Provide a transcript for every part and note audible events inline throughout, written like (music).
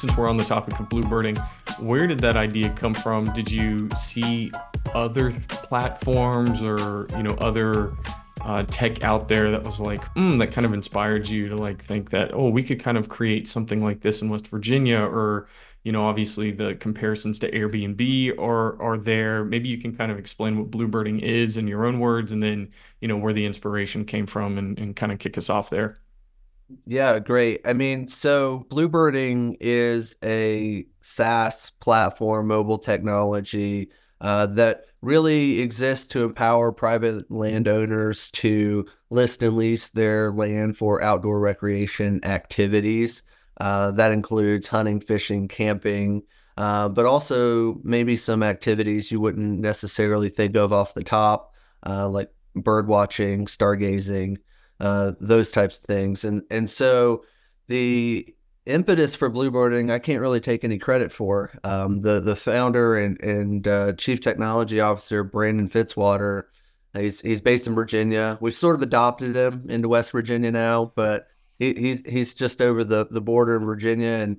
since we're on the topic of bluebirding, where did that idea come from? Did you see other platforms or you know other uh, tech out there that was like mm, that kind of inspired you to like think that oh we could kind of create something like this in West Virginia or you know obviously the comparisons to Airbnb are are there. Maybe you can kind of explain what bluebirding is in your own words, and then you know where the inspiration came from, and, and kind of kick us off there. Yeah, great. I mean, so Bluebirding is a SaaS platform, mobile technology uh, that really exists to empower private landowners to list and lease their land for outdoor recreation activities. Uh, that includes hunting, fishing, camping, uh, but also maybe some activities you wouldn't necessarily think of off the top, uh, like bird watching, stargazing, uh, those types of things. And and so the impetus for bluebirding, I can't really take any credit for. Um, the the founder and and uh, chief technology officer Brandon Fitzwater, he's he's based in Virginia. We've sort of adopted him into West Virginia now, but he, he's he's just over the the border in Virginia and.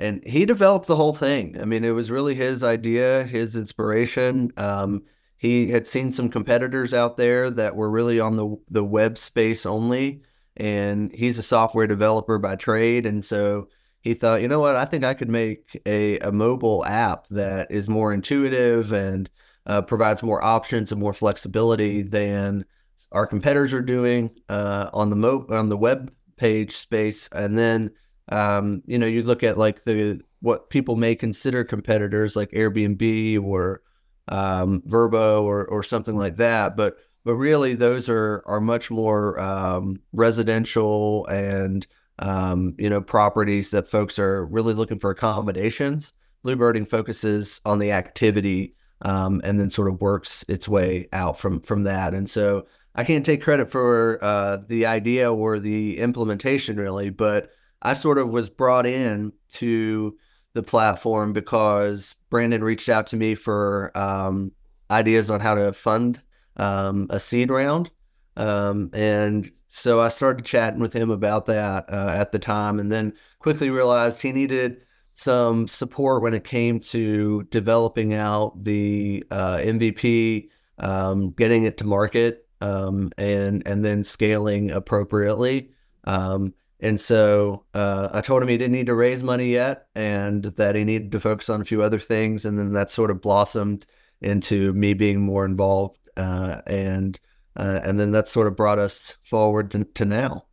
And he developed the whole thing. I mean, it was really his idea, his inspiration. Um, he had seen some competitors out there that were really on the the web space only and he's a software developer by trade and so he thought you know what? I think i could make a, a mobile app that is more intuitive and uh, provides more options and more flexibility than our competitors are doing uh, on the mo- on the web page space. And then um, you know you look at like the what people may consider competitors like airbnb or um, Vrbo or or something like that. But but really, those are are much more um, residential and um, you know properties that folks are really looking for accommodations. Bluebirding focuses on the activity um, and then sort of works its way out from from that. And so I can't take credit for uh, the idea or the implementation really, but I sort of was brought in to the platform because Brandon reached out to me for um, ideas on how to fund um, a seed round. Um, and so I started chatting with him about that uh, at the time, and then quickly realized he needed some support when it came to developing out the uh, MVP, um, getting it to market, um, and and then scaling appropriately. Um, and so uh, I told him he didn't need to raise money yet and that he needed to focus on a few other things. And then that sort of blossomed into me being more involved. Uh, and uh, and then that sort of brought us forward to, to now.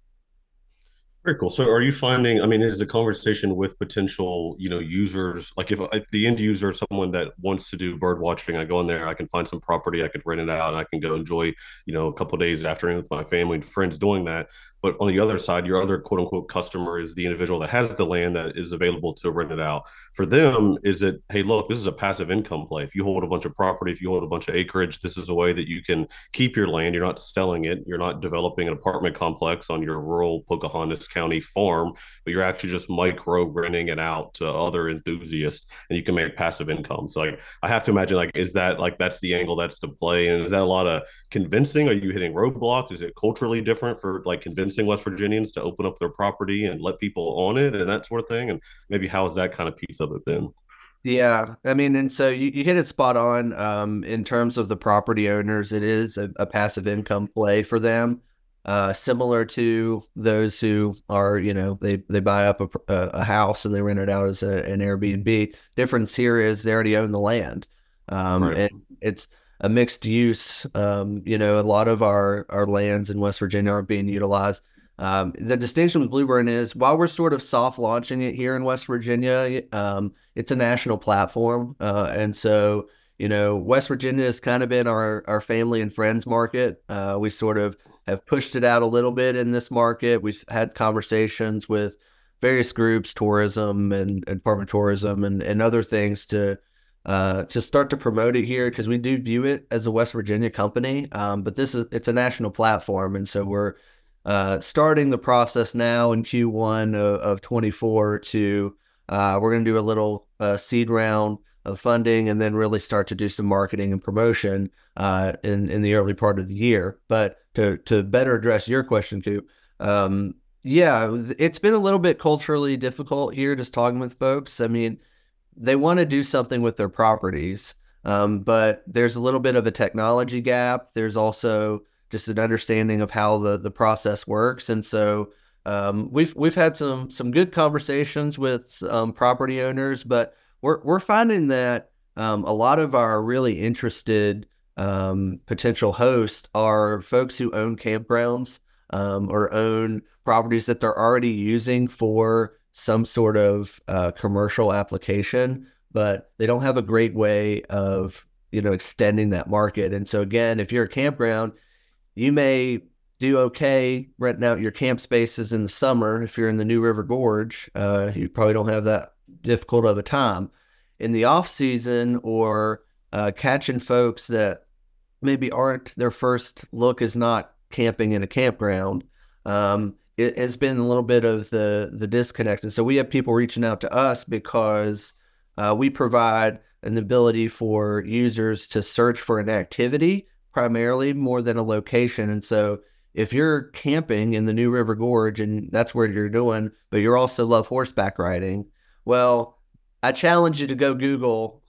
Very cool. So, are you finding? I mean, is a conversation with potential, you know, users like if, if the end user is someone that wants to do bird watching, I go in there, I can find some property, I could rent it out, and I can go enjoy, you know, a couple days afternoon with my family and friends doing that. But on the other side, your other quote unquote customer is the individual that has the land that is available to rent it out. For them, is it, hey, look, this is a passive income play. If you hold a bunch of property, if you hold a bunch of acreage, this is a way that you can keep your land. You're not selling it. You're not developing an apartment complex on your rural Pocahontas County farm, but you're actually just micro renting it out to other enthusiasts and you can make passive income. So like I have to imagine like is that like that's the angle that's to play and is that a lot of convincing? Are you hitting roadblocks? Is it culturally different for like convincing West Virginians to open up their property and let people on it and that sort of thing? And maybe how has that kind of piece of it been? Yeah, I mean, and so you, you hit it spot on. Um, in terms of the property owners, it is a, a passive income play for them, uh, similar to those who are, you know, they they buy up a, a house and they rent it out as a, an Airbnb. Difference here is they already own the land, um, right. and it's a mixed use. Um, you know, a lot of our our lands in West Virginia are being utilized. Um, the distinction with Bluebird is while we're sort of soft launching it here in West Virginia, um, it's a national platform, uh, and so you know West Virginia has kind of been our our family and friends market. Uh, we sort of have pushed it out a little bit in this market. We've had conversations with various groups, tourism and, and Department of Tourism and, and other things to uh, to start to promote it here because we do view it as a West Virginia company. Um, but this is it's a national platform, and so we're uh, starting the process now in Q1 of, of 24 to uh, we're going to do a little uh, seed round of funding and then really start to do some marketing and promotion uh, in in the early part of the year. But to to better address your question, Coop, um, Yeah, it's been a little bit culturally difficult here just talking with folks. I mean, they want to do something with their properties, um, but there's a little bit of a technology gap. There's also just an understanding of how the the process works, and so um, we've we've had some some good conversations with um, property owners, but we're we're finding that um, a lot of our really interested um, potential hosts are folks who own campgrounds um, or own properties that they're already using for some sort of uh, commercial application, but they don't have a great way of you know extending that market. And so again, if you're a campground, you may do okay renting out your camp spaces in the summer. If you're in the New River Gorge, uh, you probably don't have that difficult of a time. In the off season or uh, catching folks that maybe aren't their first look is not camping in a campground. Um, it has been a little bit of the the disconnect, and so we have people reaching out to us because uh, we provide an ability for users to search for an activity primarily more than a location, and so if you're camping in the New River Gorge and that's where you're doing, but you also love horseback riding, well, I challenge you to go Google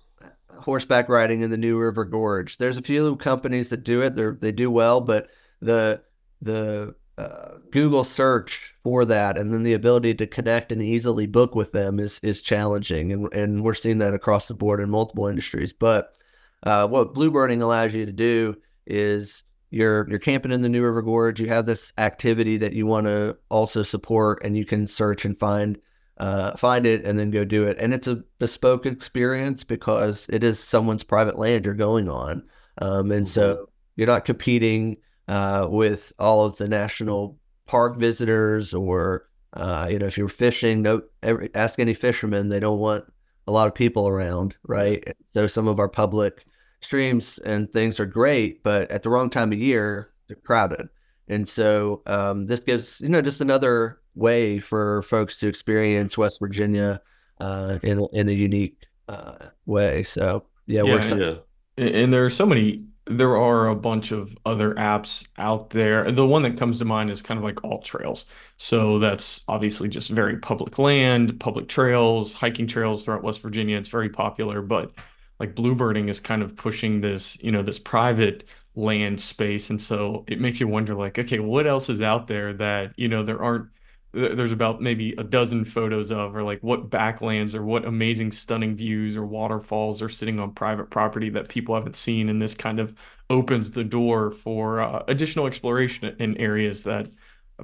horseback riding in the New River Gorge. There's a few companies that do it; they they do well, but the the uh, Google search for that, and then the ability to connect and easily book with them is is challenging, and and we're seeing that across the board in multiple industries. But uh, what bluebirding allows you to do is you're you're camping in the New River Gorge. You have this activity that you want to also support, and you can search and find uh, find it and then go do it. And it's a bespoke experience because it is someone's private land you're going on, um, and mm-hmm. so you're not competing uh, with all of the national park visitors or uh, you know if you're fishing no every, ask any fisherman they don't want a lot of people around right? So some of our public streams and things are great but at the wrong time of year they're crowded. And so um, this gives you know just another way for folks to experience west virginia uh, in, in a unique uh, way. So yeah, yeah, we're yeah. and there are so many there are a bunch of other apps out there. The one that comes to mind is kind of like AllTrails. So that's obviously just very public land, public trails, hiking trails throughout West Virginia. It's very popular, but like bluebirding is kind of pushing this, you know, this private land space. And so it makes you wonder like, okay, what else is out there that, you know, there aren't there's about maybe a dozen photos of or like what backlands or what amazing stunning views or waterfalls are sitting on private property that people haven't seen and this kind of opens the door for uh, additional exploration in areas that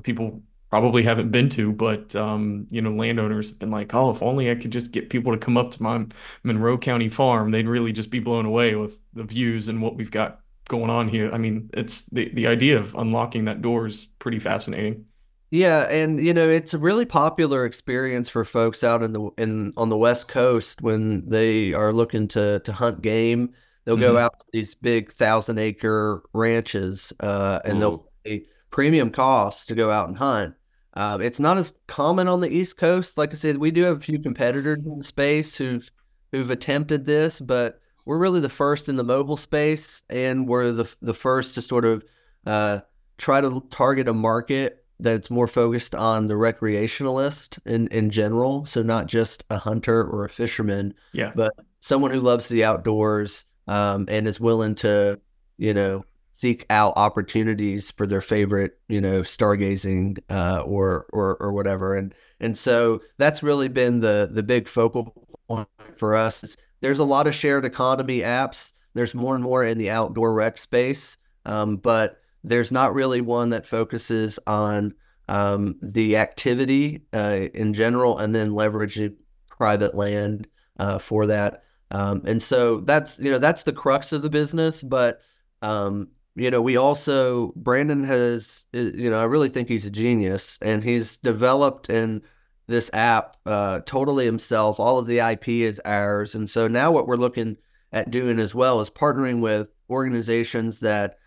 people probably haven't been to but um, you know landowners have been like oh if only i could just get people to come up to my monroe county farm they'd really just be blown away with the views and what we've got going on here. I mean it's the, the idea of unlocking that door is pretty fascinating yeah, and you know it's a really popular experience for folks out in the in on the West Coast when they are looking to to hunt game. They'll mm-hmm. go out to these big thousand acre ranches, uh, and Ooh. they'll pay premium costs to go out and hunt. Um, it's not as common on the East Coast. Like I said, we do have a few competitors in the space who've who've attempted this, but we're really the first in the mobile space, and we're the the first to sort of uh, try to target a market that it's more focused on the recreationalist in, in general. So not just a hunter or a fisherman, yeah, but someone who loves the outdoors um, and is willing to, you know, seek out opportunities for their favorite, you know, stargazing uh, or or or whatever. And and so that's really been the the big focal point for us. There's a lot of shared economy apps. There's more and more in the outdoor rec space, um, but there's not really one that focuses on um, the activity uh, in general and then leveraging private land uh, for that. Um, and so that's you know that's the crux of the business. But um, you know we also Brandon has you know I really think he's a genius and he's developed in this app uh, totally himself. All of the IP is ours, and so now what we're looking at doing as well is partnering with organizations that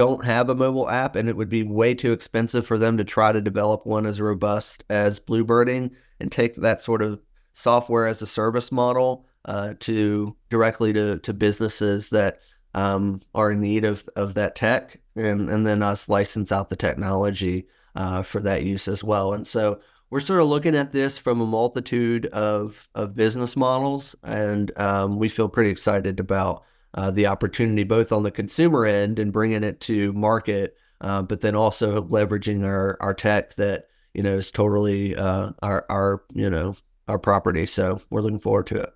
don't have a mobile app and it would be way too expensive for them to try to develop one as robust as bluebirding and take that sort of software as a service model uh, to directly to, to businesses that um, are in need of, of that tech and, and then us license out the technology uh, for that use as well. And so we're sort of looking at this from a multitude of of business models, and um, we feel pretty excited about uh, the opportunity both on the consumer end and bringing it to market, uh, but then also leveraging our our tech that you know is totally uh, our our you know our property. So we're looking forward to it.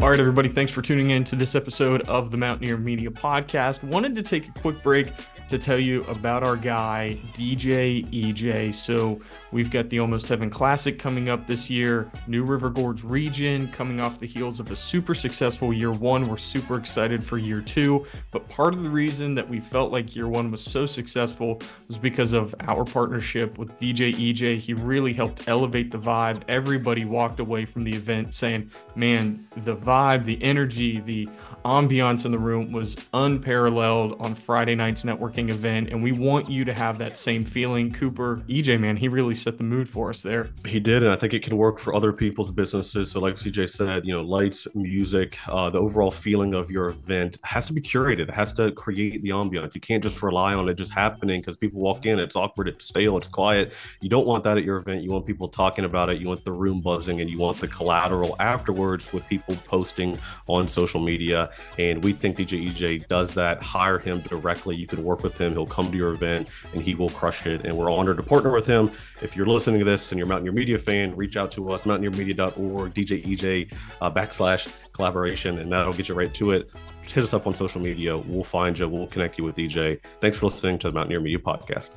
All right, everybody, thanks for tuning in to this episode of the Mountaineer Media Podcast. Wanted to take a quick break to tell you about our guy, DJ EJ. So, we've got the Almost Heaven Classic coming up this year, New River Gorge region coming off the heels of a super successful year one. We're super excited for year two. But part of the reason that we felt like year one was so successful was because of our partnership with DJ EJ. He really helped elevate the vibe. Everybody walked away from the event saying, man, the vibe, the energy, the ambiance in the room was unparalleled on Friday night's networking event, and we want you to have that same feeling. Cooper, EJ, man, he really set the mood for us there. He did, and I think it can work for other people's businesses. So, like CJ said, you know, lights, music, uh, the overall feeling of your event has to be curated. It has to create the ambiance. You can't just rely on it just happening because people walk in, it's awkward, it's stale, it's quiet. You don't want that at your event. You want people talking about it. You want the room buzzing, and you want the collateral afterwards with people posting on social media. And we think DJ EJ does that. Hire him directly. You can work with him. He'll come to your event and he will crush it. And we're honored to partner with him. If you're listening to this and you're Mountaineer Media fan, reach out to us, mountaineermedia.org, DJEJ uh, backslash collaboration, and that'll get you right to it. Just hit us up on social media. We'll find you. We'll connect you with DJ. Thanks for listening to the Mountaineer Media Podcast.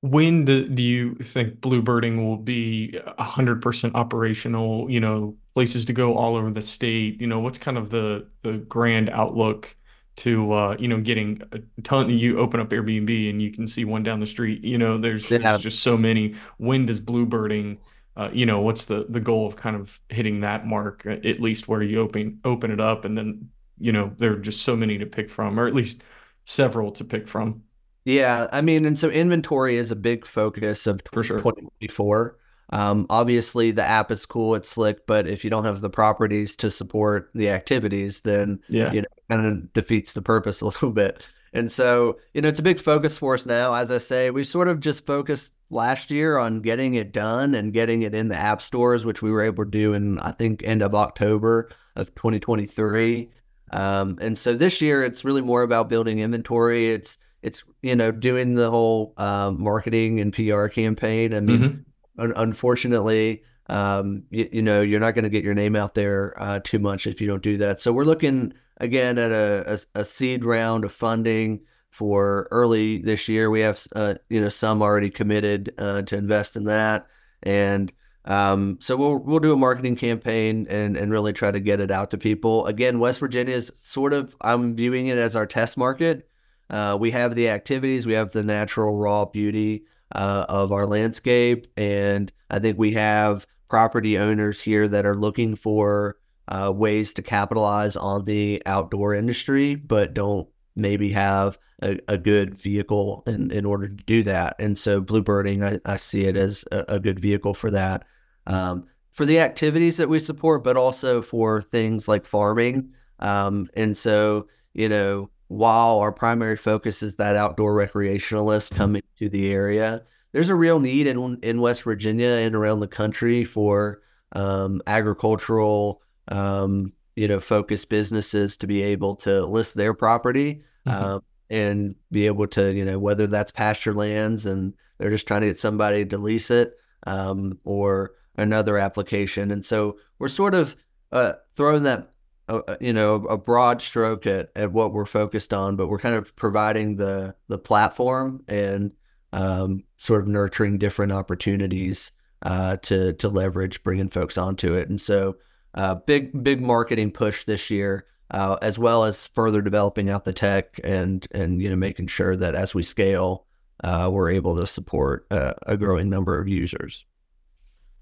When do, do you think bluebirding will be 100% operational you know places to go all over the state? You know what's kind of the the grand outlook to uh you know getting a ton you open up airbnb and you can see one down the street you know there's, yeah. there's just so many. When does bluebirding uh, you know what's the the goal of kind of hitting that mark at least where you open open it up and then you know there are just so many to pick from or at least several to pick from yeah, I mean, and so inventory is a big focus of For sure. 2024. Um, obviously, the app is cool, it's slick, but if you don't have the properties to support the activities, then yeah, you know, kind of defeats the purpose (laughs) a little bit. And so, you know, it's a big focus for us now. As I say, we sort of just focused last year on getting it done and getting it in the app stores, which we were able to do in I think end of October of 2023. Um, and so this year, it's really more about building inventory. It's it's you know doing the whole um, marketing and PR campaign. I mean, mm-hmm. un- unfortunately, um, you, you, know you're not going to get your name out there uh, too much if you don't do that. So we're looking again at a, a, a seed round of funding for early this year. We have uh, you know some already committed uh, to invest in that, and um, so we'll we'll do a marketing campaign and and really try to get it out to people. Again, West Virginia is sort of I'm viewing it as our test market. Uh, we have the activities, we have the natural raw beauty uh, of our landscape, and I think we have property owners here that are looking for uh, ways to capitalize on the outdoor industry, but don't maybe have a, a good vehicle in, in order to do that. And so, bluebirding, I, I see it as a, a good vehicle for that. Um, for the activities that we support, but also for things like farming. Um, and so, you know, while our primary focus is that outdoor recreationalist coming to the area, there's a real need in in West Virginia and around the country for um, agricultural, um, you know, focused businesses to be able to list their property mm-hmm. uh, and be able to, you know, whether that's pasture lands and they're just trying to get somebody to lease it um, or another application. And so we're sort of uh, throwing that you know a broad stroke at, at what we're focused on, but we're kind of providing the the platform and um, sort of nurturing different opportunities uh, to to leverage bringing folks onto it. And so, uh, big big marketing push this year, uh, as well as further developing out the tech and and you know making sure that as we scale, uh, we're able to support a growing number of users.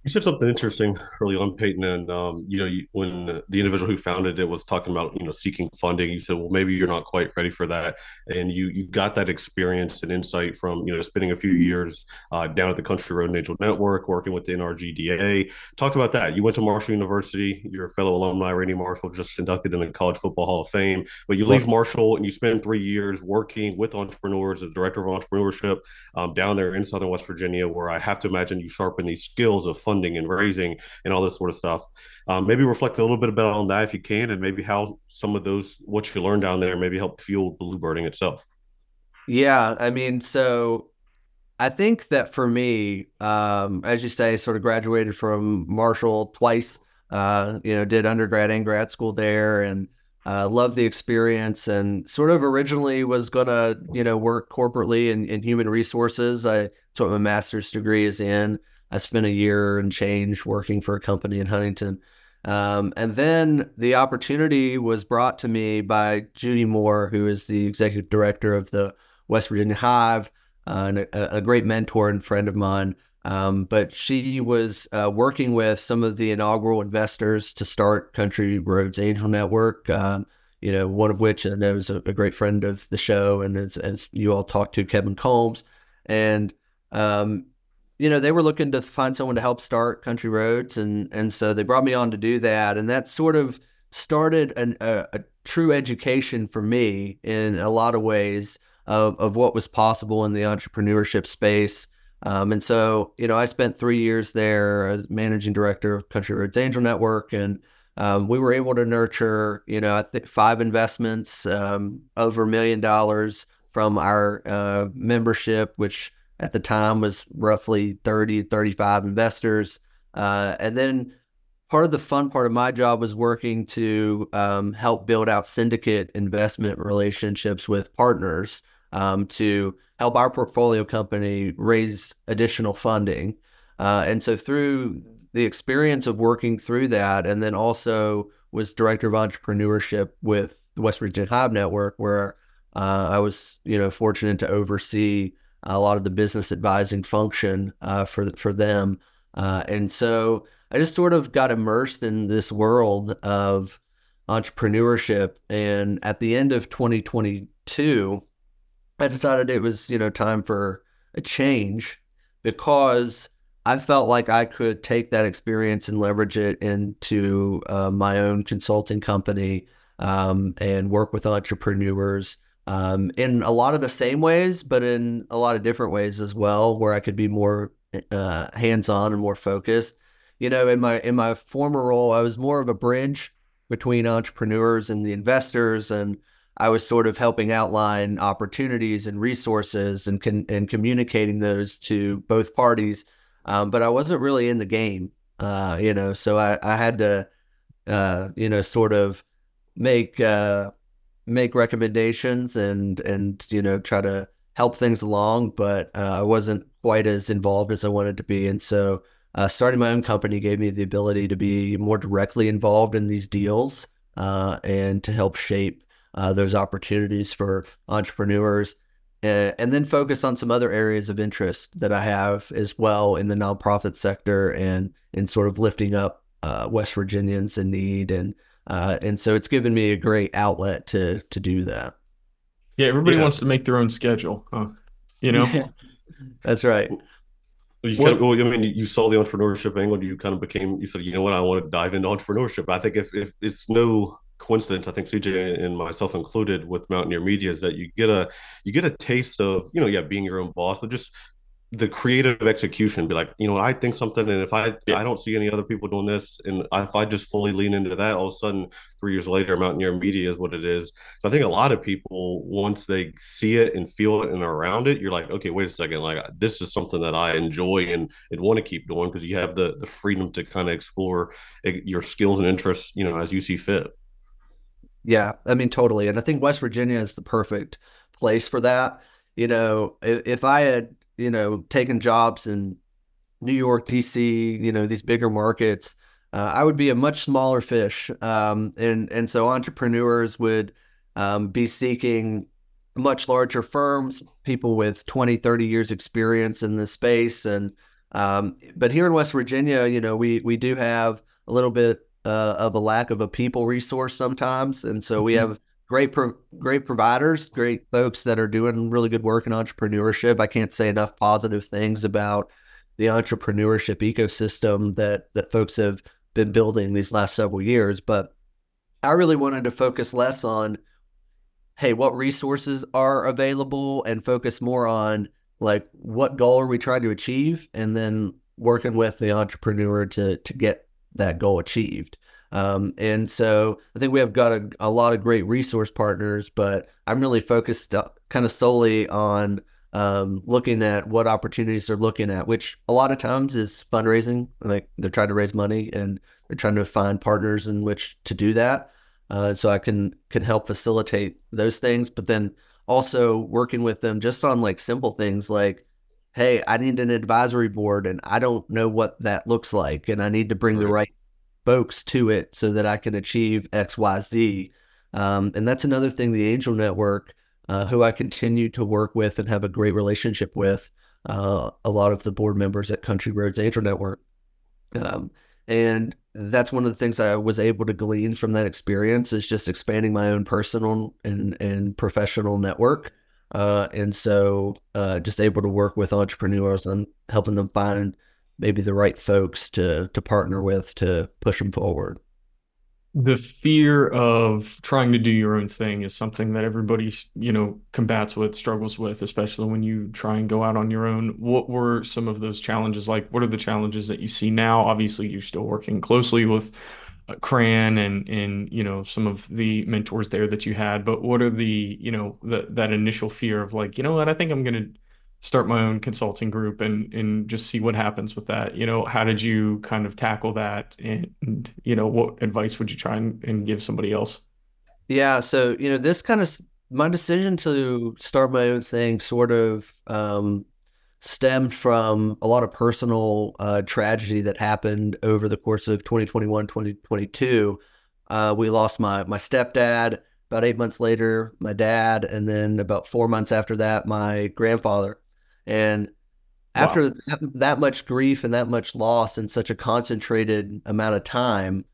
You said something interesting early on, Peyton, and um, you know, you, when the individual who founded it was talking about you know seeking funding, you said, well, maybe you're not quite ready for that, and you you got that experience and insight from you know spending a few years uh, down at the Country Road Angel Network, working with the NRGDA. Talk about that. You went to Marshall University. You're a fellow alumni. Randy Marshall just inducted in the College Football Hall of Fame. But you leave Marshall and you spend three years working with entrepreneurs as director of entrepreneurship um, down there in Southern West Virginia, where I have to imagine you sharpen these skills of funding funding and raising and all this sort of stuff. Um, maybe reflect a little bit about on that if you can, and maybe how some of those what you learned down there maybe help fuel bluebirding itself. Yeah, I mean, so I think that for me, um, as you say, sort of graduated from Marshall twice. Uh, you know, did undergrad and grad school there, and uh, loved the experience. And sort of originally was gonna, you know, work corporately in, in human resources. I what my master's degree is in. I spent a year and change working for a company in Huntington. Um, and then the opportunity was brought to me by Judy Moore, who is the executive director of the West Virginia Hive, uh, and a, a, great mentor and friend of mine. Um, but she was uh, working with some of the inaugural investors to start Country Roads Angel Network. Um, you know, one of which I know is a, a, great friend of the show, and as, as you all talked to, Kevin Combs. And um, you know, they were looking to find someone to help start Country Roads, and and so they brought me on to do that, and that sort of started an, a, a true education for me in a lot of ways of of what was possible in the entrepreneurship space. Um, and so, you know, I spent three years there as managing director of Country Roads Angel Network, and um, we were able to nurture, you know, I think five investments um, over a million dollars from our uh, membership, which at the time was roughly 30, 35 investors. Uh, and then part of the fun part of my job was working to um, help build out syndicate investment relationships with partners um, to help our portfolio company raise additional funding. Uh, and so through the experience of working through that, and then also was director of entrepreneurship with the West Virginia Hive Network, where uh, I was, you know, fortunate to oversee a lot of the business advising function uh, for for them. Uh, and so I just sort of got immersed in this world of entrepreneurship. And at the end of 2022, I decided it was you know time for a change because I felt like I could take that experience and leverage it into uh, my own consulting company um, and work with entrepreneurs um, in a lot of the same ways, but in a lot of different ways as well, where I could be more uh, hands-on and more focused. You know, in my in my former role, I was more of a bridge between entrepreneurs and the investors, and I was sort of helping outline opportunities and resources and con- and communicating those to both parties. Um, but I wasn't really in the game, uh, you know, so I, I had to, uh, you know, sort of make uh, make recommendations and and you know try to help things along, but uh, I wasn't quite as involved as I wanted to be, and so uh, starting my own company gave me the ability to be more directly involved in these deals uh, and to help shape uh, those opportunities for entrepreneurs. and then focus on some other areas of interest that I have as well in the nonprofit sector and in sort of lifting up uh, West Virginians in need and uh, and so it's given me a great outlet to to do that. Yeah, everybody yeah. wants to make their own schedule, huh? You know, (laughs) that's right. You kind of, well, I mean, you saw the entrepreneurship angle. You kind of became. You said, you know what, I want to dive into entrepreneurship. I think if, if it's no coincidence, I think CJ and myself included with Mountaineer Media is that you get a you get a taste of you know yeah being your own boss, but just the creative execution be like you know i think something and if i yeah. i don't see any other people doing this and if i just fully lean into that all of a sudden three years later mountaineer media is what it is. So i think a lot of people once they see it and feel it and are around it you're like okay wait a second like this is something that i enjoy and, and want to keep doing because you have the the freedom to kind of explore eh, your skills and interests you know as you see fit. Yeah i mean totally and i think west virginia is the perfect place for that. You know if, if i had you know, taking jobs in New York, DC, you know, these bigger markets, uh, I would be a much smaller fish. Um, and, and so entrepreneurs would um, be seeking much larger firms, people with 20, 30 years experience in this space. And, Um, but here in West Virginia, you know, we we do have a little bit uh, of a lack of a people resource sometimes, and so we mm-hmm. have great pro- great providers, great folks that are doing really good work in entrepreneurship. I can't say enough positive things about the entrepreneurship ecosystem that that folks have been building these last several years. But I really wanted to focus less on, hey, what resources are available, and focus more on like what goal are we trying to achieve, and then working with the entrepreneur to to get that goal achieved. Um, and so I think we have got a, a, lot of great resource partners, but I'm really focused uh, kind of solely on um, looking at what opportunities they're looking at, which a lot of times is fundraising. Like they're trying to raise money and they're trying to find partners in which to do that. Uh, so I can can help facilitate those things, but then also working with them just on like simple things like, hey, I need an advisory board and I don't know what that looks like, and I need to bring right. the right folks to it so that I can achieve X, Y, Z. Um, and that's another thing. The Angel Network uh, who I continue to work with and have a great relationship with. Uh, a lot of the board members at Country Roads Angel Network. Um, and that's one of the things I was able to glean from that experience is just expanding my own personal and, and professional network. Uh, and so uh, just able to work with entrepreneurs and helping them find maybe the right folks to to partner with to push them forward. The fear of trying to do your own thing is something that everybody you know combats with struggles with especially when you try and go out on your own. What were some of those challenges? Like what are the challenges that you see now? Obviously you're still working closely with uh, CRAN and and you know some of the mentors there that you had but what are the you know that that initial fear of like you know what? I think i'm going to start my own consulting group and and just see what happens with that. You know how did you kind of tackle that? And, you know what advice would you try and, and give somebody else? Yeah so you know this kind of my decision to start my own thing sort of um, stemmed from a lot of personal uh, tragedy that happened over the course of 2021 2022 uh, we lost my my stepdad. About eight months later my dad and then about four months after that my grandfather and after wow. that, that much grief and that much loss in such a concentrated amount of time,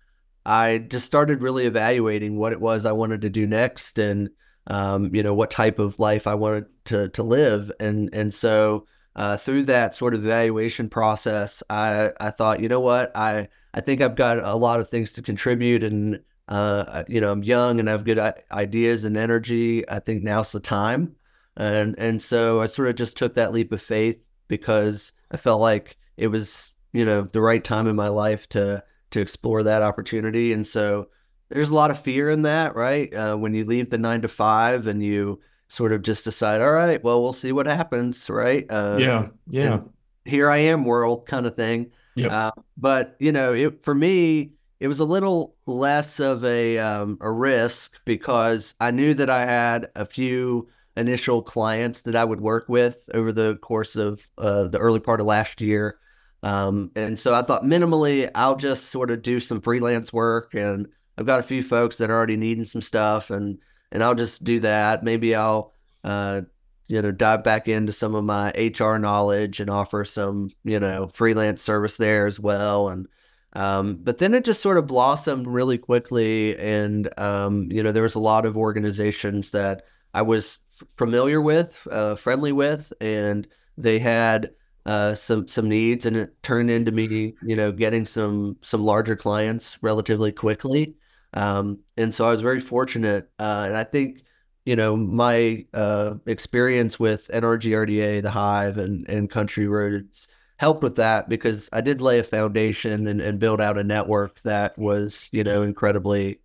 I just started really evaluating what it was I wanted to do next and um, you know what type of life I wanted to to live. And and so uh, through that sort of evaluation process I I thought you know what? I I think I've got a lot of things to contribute and uh, you know I'm young and I have good ideas and energy. I think now's the time and and so I sort of just took that leap of faith because I felt like it was you know the right time in my life to to explore that opportunity, and so there's a lot of fear in that, right? Uh, when you leave the nine to five and you sort of just decide, all right, well, we'll see what happens, right? Uh, yeah, yeah. Here I am, world, kind of thing. Yeah. Uh, but you know, it, for me, it was a little less of a um, a risk because I knew that I had a few initial clients that I would work with over the course of uh, the early part of last year. Um, and so I thought minimally, I'll just sort of do some freelance work. And I've got a few folks that are already needing some stuff, and and I'll just do that. Maybe I'll uh, you know dive back into some of my HR knowledge and offer some you know freelance service there as well. And um, but then it just sort of blossomed really quickly, and um, you know there was a lot of organizations that I was familiar with, uh, friendly with, and they had uh, some some needs, and it turned into me, you know, getting some some larger clients relatively quickly. Um, and so I was very fortunate, uh, and I think you know my uh, experience with NRG RDA, the Hive, and and Country Roads helped with that because I did lay a foundation and, and build out a network that was you know incredibly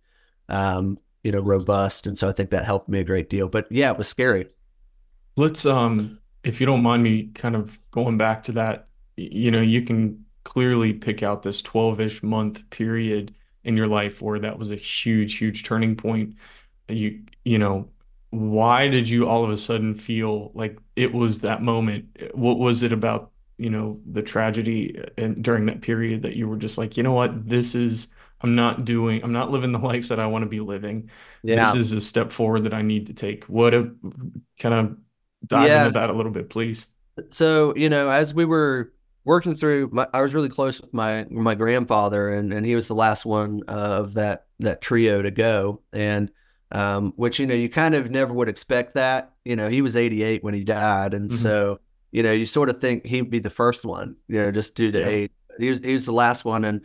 um, you know, robust. And so I think that helped me a great deal. But yeah, it was scary. Let's, um, if you don't mind me kind of going back to that, you know, you can clearly pick out this 12 ish month period in your life where that was a huge, huge turning point. You, you know, why did you all of a sudden feel like it was that moment? What was it about, you know, the tragedy and during that period that you were just like, you know what, this is I'm not doing, I'm not living the life that I want to be living. Yeah. This is a step forward that I need to take. What a kind of dive yeah. into that a little bit, please. So, you know, as we were working through. My, I was really close with my my grandfather, and and he was the last one uh, of that that trio to go, and um, which you know you kind of never would expect that. You know, he was 88 when he died, and mm-hmm. so you know you sort of think he'd be the first one. You know, just due to yeah. age. He was he was the last one, and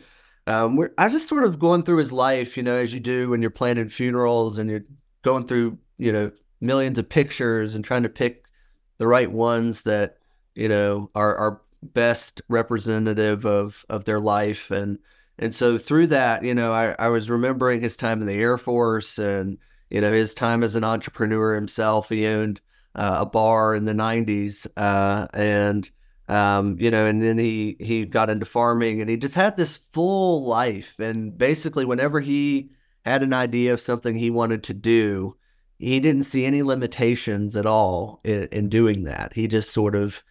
um, we're, I just sort of going through his life. You know, as you do when you're planning funerals and you're going through you know millions of pictures and trying to pick the right ones that you know are are best representative of of their life and and so through that you know I, I was remembering his time in the air force and you know his time as an entrepreneur himself he owned uh, a bar in the 90s uh, and um, you know and then he he got into farming and he just had this full life and basically whenever he had an idea of something he wanted to do he didn't see any limitations at all in, in doing that he just sort of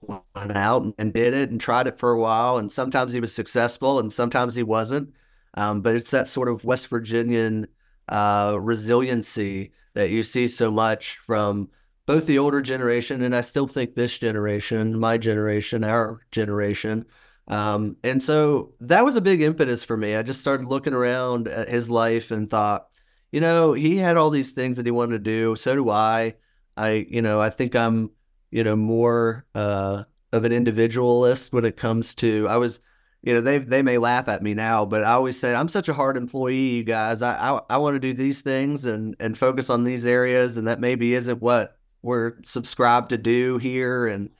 went out and did it and tried it for a while. And sometimes he was successful and sometimes he wasn't. Um, but it's that sort of West Virginian uh, resiliency that you see so much from both the older generation and I still think this generation, my generation, our generation. Um, and so that was a big impetus for me. I just started looking around at his life and thought, you know, he had all these things that he wanted to do. So do I. I, you know, I think I'm you know, more uh, of an individualist when it comes to. I was, you know, they they may laugh at me now, but I always say I'm such a hard employee, you guys. I I, I want to do these things and and focus on these areas, and that maybe isn't what we're subscribed to do here, and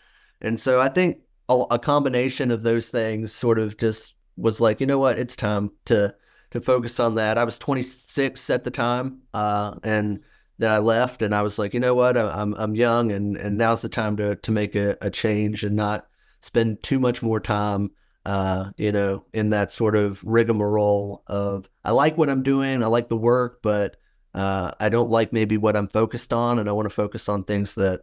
and so I think a, a combination of those things sort of just was like, you know what, it's time to to focus on that. I was 26 at the time, uh, and then I left, and I was like, you know what, I'm I'm young, and and now's the time to to make a, a change and not spend too much more time, uh, you know, in that sort of rigmarole of I like what I'm doing, I like the work, but uh, I don't like maybe what I'm focused on, and I want to focus on things that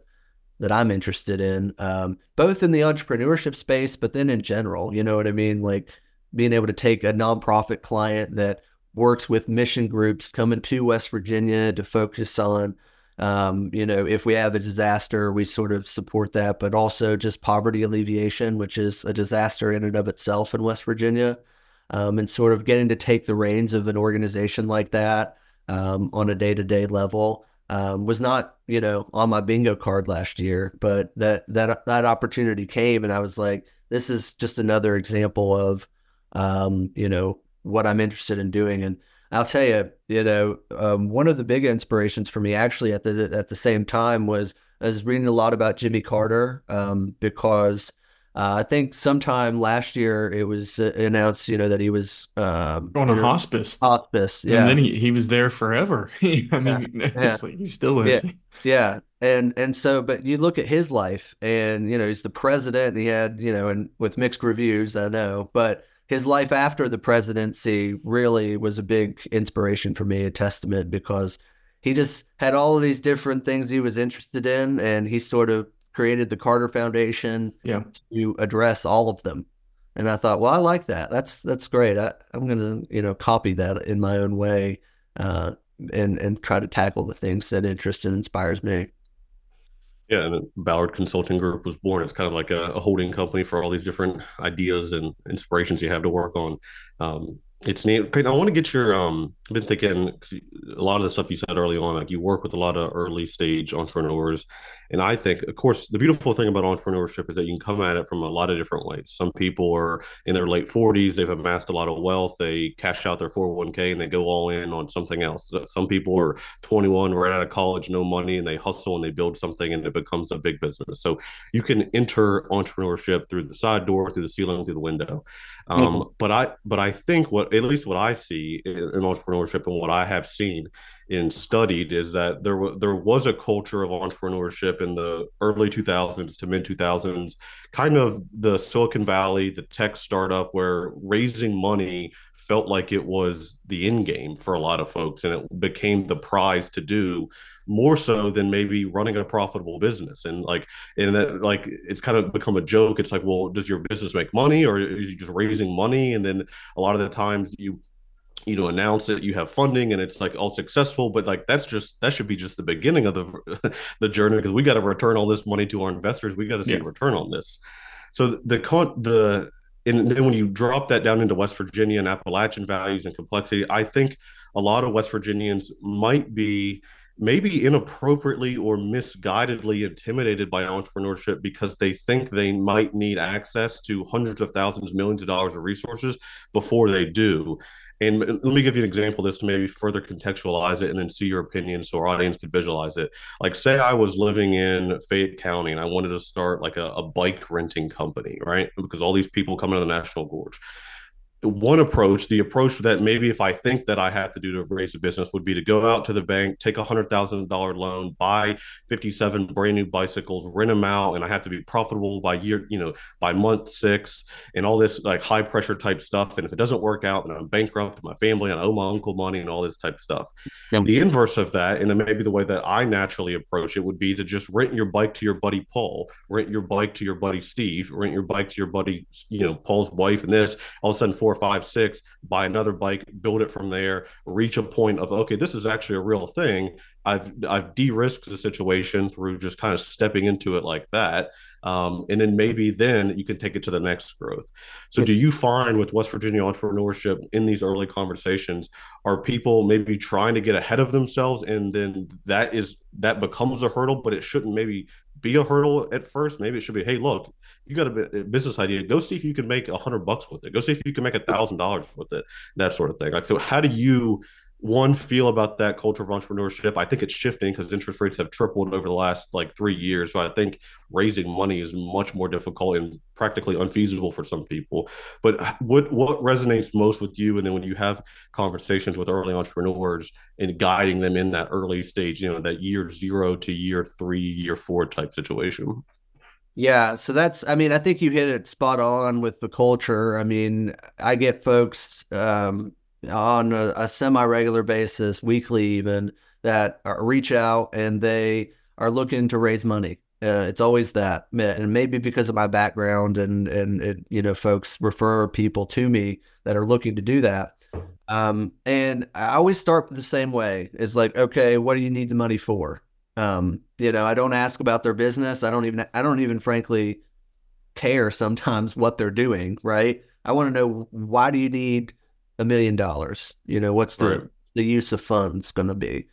that I'm interested in, um, both in the entrepreneurship space, but then in general, you know what I mean, like being able to take a nonprofit client that works with mission groups coming to West Virginia to focus on, um, you know, if we have a disaster, we sort of support that, but also just poverty alleviation, which is a disaster in and of itself in West Virginia. Um, and sort of getting to take the reins of an organization like that um, on a day to day level um, was not, you know, on my bingo card last year, but that that that opportunity came, and I was like, this is just another example of, um, you know, what I'm interested in doing. And I'll tell you, you know, um, one of the big inspirations for me actually at the at the same time was I was reading a lot about Jimmy Carter um, because uh, I think sometime last year it was uh, announced, you know, that he was um, going on hospice. Hospice, yeah. And then he, he was there forever. (laughs) I mean, yeah. yeah. Like he still is. Yeah. yeah. And and so, but you look at his life, and you know, he's the president. And he had, you know, and with mixed reviews, I know, but his life after the presidency really was a big inspiration for me, a testament because he just had all of these different things he was interested in, and he sort of created the Carter Foundation yeah. to address all of them. And I thought, well, I like that. That's that's great. I, am going to you know copy that in my own way, uh, and and try to tackle the things that interest and inspires me. Yeah, and Ballard Consulting Group was born. It's kind of like a, a, holding company for all these different ideas and inspirations you have to work on. Um, it's neat. I want to get your. Um, I've been thinking a lot of the stuff you said early on. Like you work with a lot of early stage entrepreneurs, and I think, of course, the beautiful thing about entrepreneurship is that you can come at it from a lot of different ways. Some people are in their late forties; they've amassed a lot of wealth. They cash out their four hundred one k and they go all in on something else. Some people are twenty one, right out of college, no money, and they hustle and they build something, and it becomes a big business. So you can enter entrepreneurship through the side door, through the ceiling, through the window. Um, mm-hmm. But I, but I think what at least what I see in, in entrepreneurship and what I have seen and studied is that there was there was a culture of entrepreneurship in the early 2000s to mid 2000s, kind of the Silicon Valley, the tech startup, where raising money felt like it was the end game for a lot of folks, and it became the prize to do more so than maybe running a profitable business. And like and that like it's kind of become a joke. It's like well does your business make money or is you just raising money? And then a lot of the times you you know announce it you have funding and it's like all successful. But like that's just that should be just the beginning of the (laughs) the journey because we got to return all this money to our investors. We got to see yeah. a return on this. So the con the and then when you drop that down into West Virginia and Appalachian values and complexity, I think a lot of West Virginians might be maybe inappropriately or misguidedly intimidated by entrepreneurship because they think they might need access to hundreds of thousands, millions of dollars of resources before they do. And let me give you an example of this to maybe further contextualize it and then see your opinion so our audience could visualize it. Like, say I was living in Fayette County and I wanted to start like a, a bike renting company, right? Because all these people come into the National Gorge one approach, the approach that maybe if I think that I have to do to raise a business would be to go out to the bank, take a hundred thousand dollar loan, buy 57 brand new bicycles, rent them out, and I have to be profitable by year, you know, by month six and all this like high pressure type stuff. And if it doesn't work out, then I'm bankrupt, my family, and I owe my uncle money and all this type of stuff. The inverse of that, and then maybe the way that I naturally approach it would be to just rent your bike to your buddy Paul, rent your bike to your buddy Steve, rent your bike to your buddy, you know, Paul's wife, and this all of a sudden four five, six, buy another bike, build it from there, reach a point of okay, this is actually a real thing. I've I've de-risked the situation through just kind of stepping into it like that. Um, and then maybe then you can take it to the next growth. So, do you find with West Virginia entrepreneurship in these early conversations, are people maybe trying to get ahead of themselves, and then that is that becomes a hurdle, but it shouldn't maybe be a hurdle at first. Maybe it should be, hey, look, you got a business idea, go see if you can make a hundred bucks with it. Go see if you can make a thousand dollars with it. That sort of thing. Like, so how do you one feel about that culture of entrepreneurship? I think it's shifting because interest rates have tripled over the last like three years. So I think raising money is much more difficult and practically unfeasible for some people. But what what resonates most with you? And then when you have conversations with early entrepreneurs and guiding them in that early stage, you know, that year zero to year three, year four type situation. Yeah, so that's I mean, I think you hit it spot on with the culture. I mean, I get folks um, on a, a semi-regular basis, weekly even, that reach out and they are looking to raise money. Uh, it's always that, and maybe because of my background and and it, you know, folks refer people to me that are looking to do that. Um, and I always start the same way. It's like, okay, what do you need the money for? Um, you know, I don't ask about their business. I don't even I don't even frankly care sometimes what they're doing, right? I want to know why do you need a million dollars? You know, what's the right. the use of funds going to be?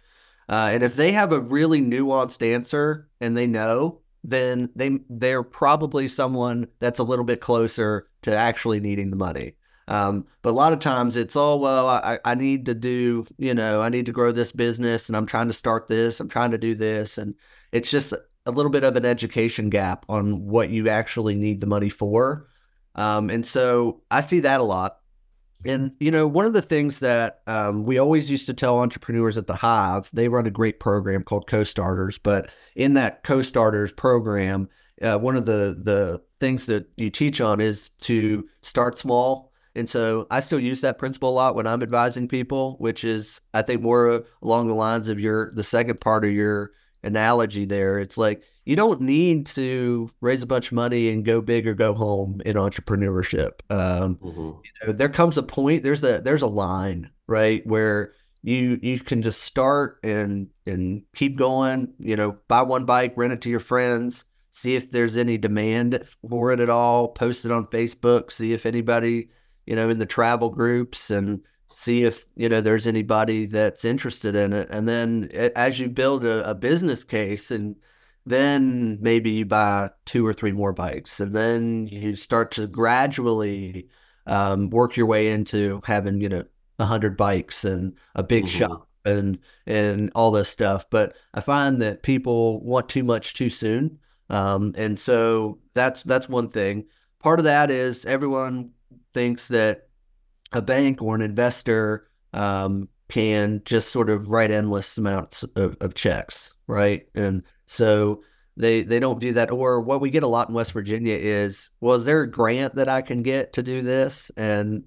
Uh, and if they have a really nuanced answer and they know, then they they're probably someone that's a little bit closer to actually needing the money. Um, but a lot of times it's, oh, well, I, I need to do, you know, I need to grow this business and I'm trying to start this, I'm trying to do this. And it's just a little bit of an education gap on what you actually need the money for. Um, and so I see that a lot. And, you know, one of the things that um, we always used to tell entrepreneurs at the Hive, they run a great program called Co Starters. But in that Co Starters program, uh, one of the, the things that you teach on is to start small and so I still use that principle a lot when I'm advising people, which is I think more along the lines of your the second part of your analogy there. It's like you don't need to raise a bunch of money and go big or go home in entrepreneurship. Um, mm-hmm. you know, there comes a point. There's a there's a line right where you you can just start and and keep going. You know, buy one bike, rent it to your friends, see if there's any demand for it at all. Post it on Facebook, see if anybody you know, in the travel groups and see if, you know, there's anybody that's interested in it. And then as you build a, a business case and then maybe you buy two or three more bikes and then you start to gradually um, work your way into having, you know, a hundred bikes and a big mm-hmm. shop and and all this stuff. But I find that people want too much too soon. Um, and so that's that's one thing. Part of that is everyone thinks that a bank or an investor um, can just sort of write endless amounts of, of, checks, right? And so they they don't do that. Or what we get a lot in West Virginia is, well, is there a grant that I can get to do this? And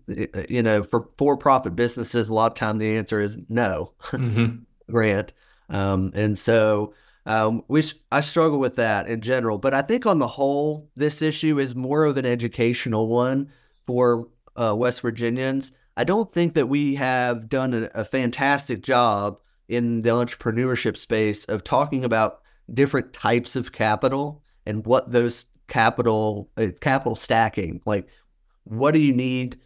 you know, for for profit businesses, a lot of time the answer is no mm-hmm. (laughs) grant. Um, and so um, we I struggle with that in general, but I think on the whole, this issue is more of an educational one for uh, West Virginians. I don't think that we have done a, a fantastic job in the entrepreneurship space of talking about different types of capital and what those capital it's capital stacking like what do you need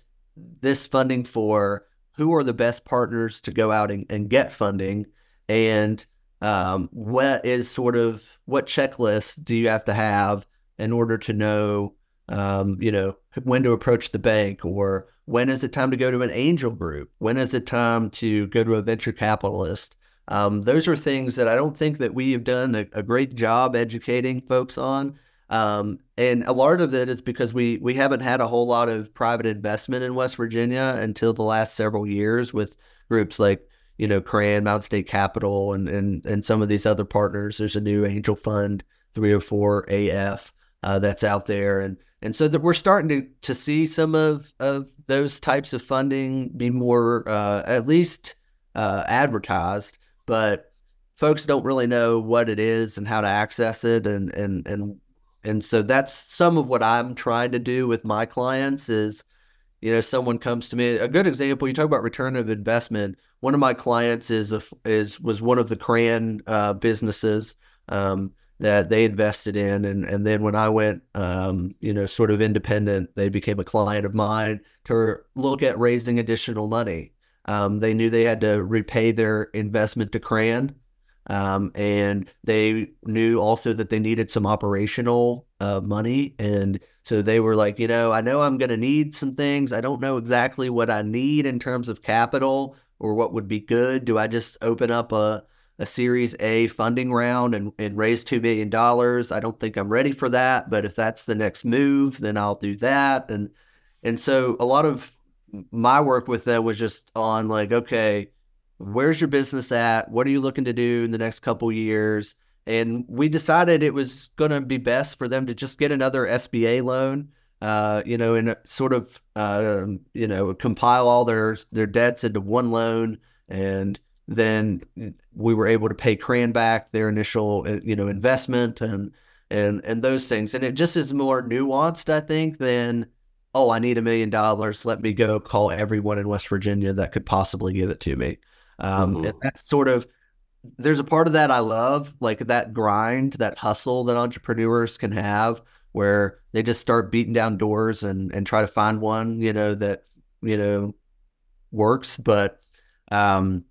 this funding for? Who are the best partners to go out and, and get funding? And um, what is sort of what checklist do you have to have in order to know um, you know when to approach the bank or when is it time to go to an angel group? When is it time to go to a venture capitalist um, those are things that i don't think that we have done a, a great job educating folks on. Um, and a lot of it is because we we haven't had a whole lot of private investment in West Virginia until the last several years with groups like you know CRAN, Mount State Capital, and and and some of these other partners. There's a new angel fund, 304 AF, uh, that's out there, and and so that we're starting to to see some of of those types of funding be more uh, at least uh, advertised, but folks don't really know what it is and how to access it and and and and so that's some of what I'm trying to do with my clients is, you know, someone comes to me. A good example, you talk about return of investment. One of my clients is a, is was one of the CRAN uh, businesses um, that they invested in, and and then when I went, um, you know, sort of independent, they became a client of mine to look at raising additional money. Um, they knew they had to repay their investment to CRAN, um, and they knew also that they needed some operational uh, money. And so they were like, you know, I know I'm going to need some things. I don't know exactly what I need in terms of capital or what would be good. Do I just open up a, a Series A funding round and, and raise $2 million? I don't think I'm ready for that. But if that's the next move, then I'll do that. And, and so a lot of my work with them was just on like, okay, where's your business at? What are you looking to do in the next couple years? And we decided it was going to be best for them to just get another SBA loan, uh, you know, and sort of, uh, you know, compile all their their debts into one loan, and then we were able to pay CRAN back their initial, uh, you know, investment and and and those things. And it just is more nuanced, I think, than oh, I need a million dollars. Let me go call everyone in West Virginia that could possibly give it to me. Um, mm-hmm. that's sort of there's a part of that I love, like that grind, that hustle that entrepreneurs can have, where they just start beating down doors and and try to find one, you know, that you know works. But um,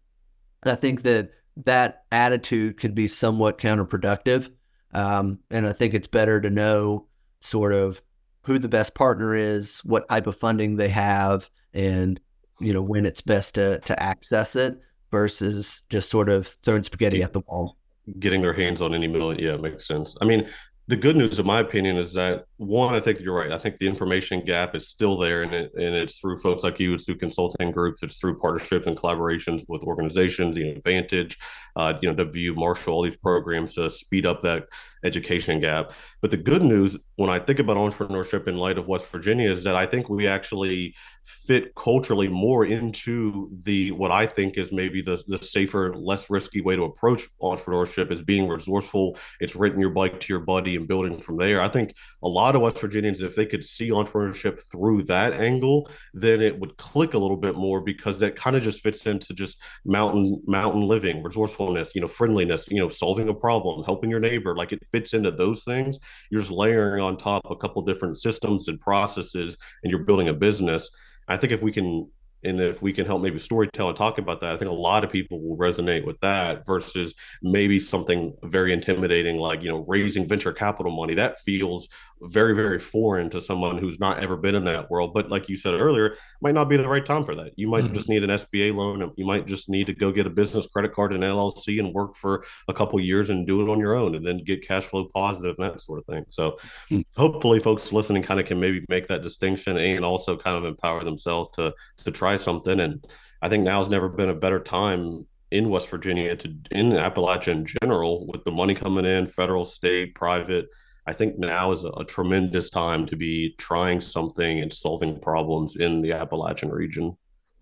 I think that that attitude could be somewhat counterproductive, um, and I think it's better to know sort of who the best partner is, what type of funding they have, and you know when it's best to to access it versus just sort of throwing spaghetti at the wall. Getting their hands on any million, yeah, makes sense. I mean, the good news, in my opinion, is that one, I think you're right. I think the information gap is still there, and it and it's through folks like you. It's through consulting groups. It's through partnerships and collaborations with organizations. You know, Advantage, uh, you know, W, Marshall, all these programs to speed up that education gap. But the good news, when I think about entrepreneurship in light of West Virginia, is that I think we actually fit culturally more into the what I think is maybe the the safer, less risky way to approach entrepreneurship is being resourceful. It's renting your bike to your buddy and building from there. I think a lot of West Virginians, if they could see entrepreneurship through that angle, then it would click a little bit more because that kind of just fits into just mountain mountain living, resourcefulness, you know, friendliness, you know, solving a problem, helping your neighbor. Like it fits into those things. You're just layering on top a couple different systems and processes, and you're building a business. I think if we can and if we can help maybe storytell and talk about that, I think a lot of people will resonate with that versus maybe something very intimidating like, you know, raising venture capital money. That feels very, very foreign to someone who's not ever been in that world. But like you said earlier, might not be the right time for that. You might mm-hmm. just need an SBA loan. You might just need to go get a business credit card and LLC and work for a couple years and do it on your own and then get cash flow positive and that sort of thing. So mm-hmm. hopefully folks listening kind of can maybe make that distinction and also kind of empower themselves to to try something. And I think now has never been a better time in West Virginia to in Appalachia in general with the money coming in, federal, state, private I think now is a, a, tremendous time to be trying something and solving problems in the Appalachian region.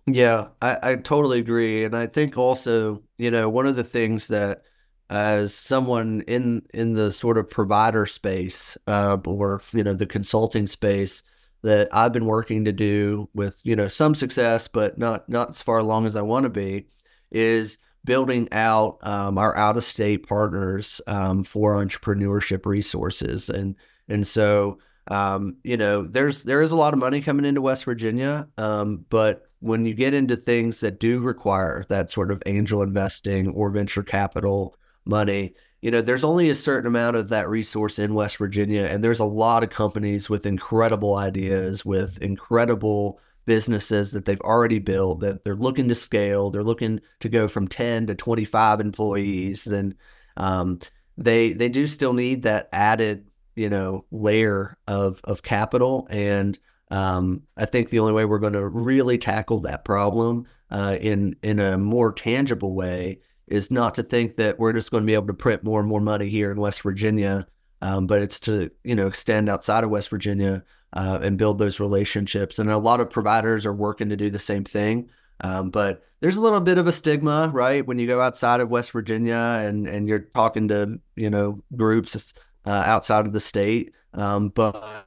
Yeah, I, I totally agree. And I think also, you know, one of the things that as someone in in the sort of provider space uh, or you know the consulting space that I've been working to do with you know some success, but not not as far along as I want to be, is building out um, our out of state partners um, for entrepreneurship resources. And And so, um, you know, there's there is a lot of money coming into West Virginia, um, but when you get into things that do require that sort of angel investing or venture capital money, you know, there's only a certain amount of that resource in West Virginia, and there's a lot of companies with incredible ideas, with incredible businesses that they've already built that they're looking to scale. They're looking to go from 10 to 25 employees, and um, they they do still need that added, you know, layer of of capital. And um, I think the only way we're going to really tackle that problem uh, in in a more tangible way is not to think that we're just going to be able to print more and more money here in West Virginia, um, but it's to you know extend outside of West Virginia uh, and build those relationships. And a lot of providers are working to do the same thing. Um, but there's a little bit of a stigma, right? When you go outside of West Virginia and and you're talking to you know groups uh, outside of the state. Um, but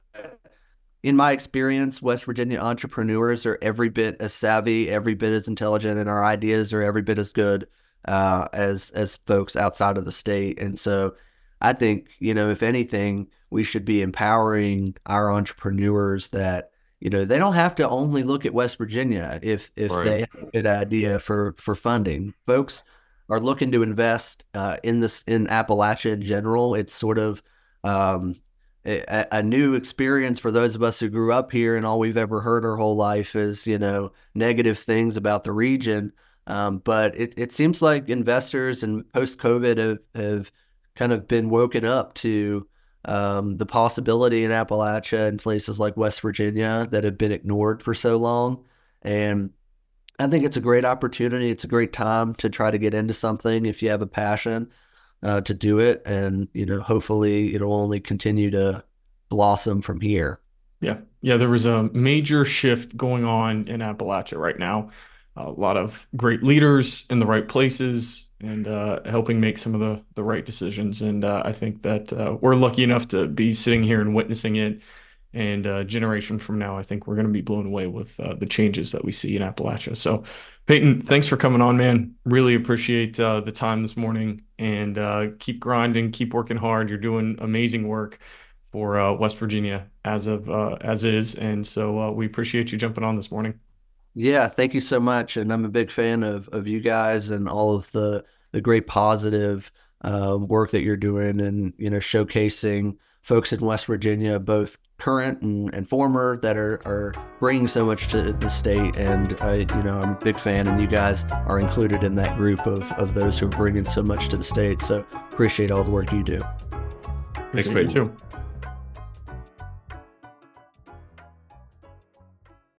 in my experience, West Virginia entrepreneurs are every bit as savvy, every bit as intelligent, and our ideas are every bit as good uh, as as folks outside of the state. And so, I think you know, if anything, we should be empowering our entrepreneurs that you know they don't have to only look at West Virginia if if right. they have a good idea for for funding. Folks are looking to invest uh, in this in Appalachia in general. It's sort of um, a, a, new experience for those of us who grew up here, and all we've ever heard our whole life is you know negative things about the region. Um, but it, it seems like investors and post COVID have, have kind of been woken up to um, the possibility in Appalachia and places like West Virginia that have been ignored for so long. And I think it's a great opportunity. It's a great time to try to get into something if you have a passion uh, to do it. And, you know, hopefully it'll only continue to blossom from here. Yeah. Yeah. There was a major shift going on in Appalachia right now a lot of great leaders in the right places and uh, helping make some of the the right decisions. And uh, I think that uh, we're lucky enough to be sitting here and witnessing it. And a uh, generation from now, I think we're going to be blown away with uh, the changes that we see in Appalachia. So, Peyton, thanks for coming on, man. Really appreciate uh, the time this morning, and keep grinding, keep working hard. You're doing amazing work for West Virginia as of as is, and so we appreciate you jumping on this morning. Yeah, thank you so much. And I'm a big fan of of you guys and all of the the great positive uh, work that you're doing and you know showcasing folks in West Virginia, both current and, and former, that are, are bringing so much to the state. And I, you know, I'm a big fan, and you guys are included in that group of of those who are bringing so much to the state. So appreciate all the work you do. Thanks, Peyton. too.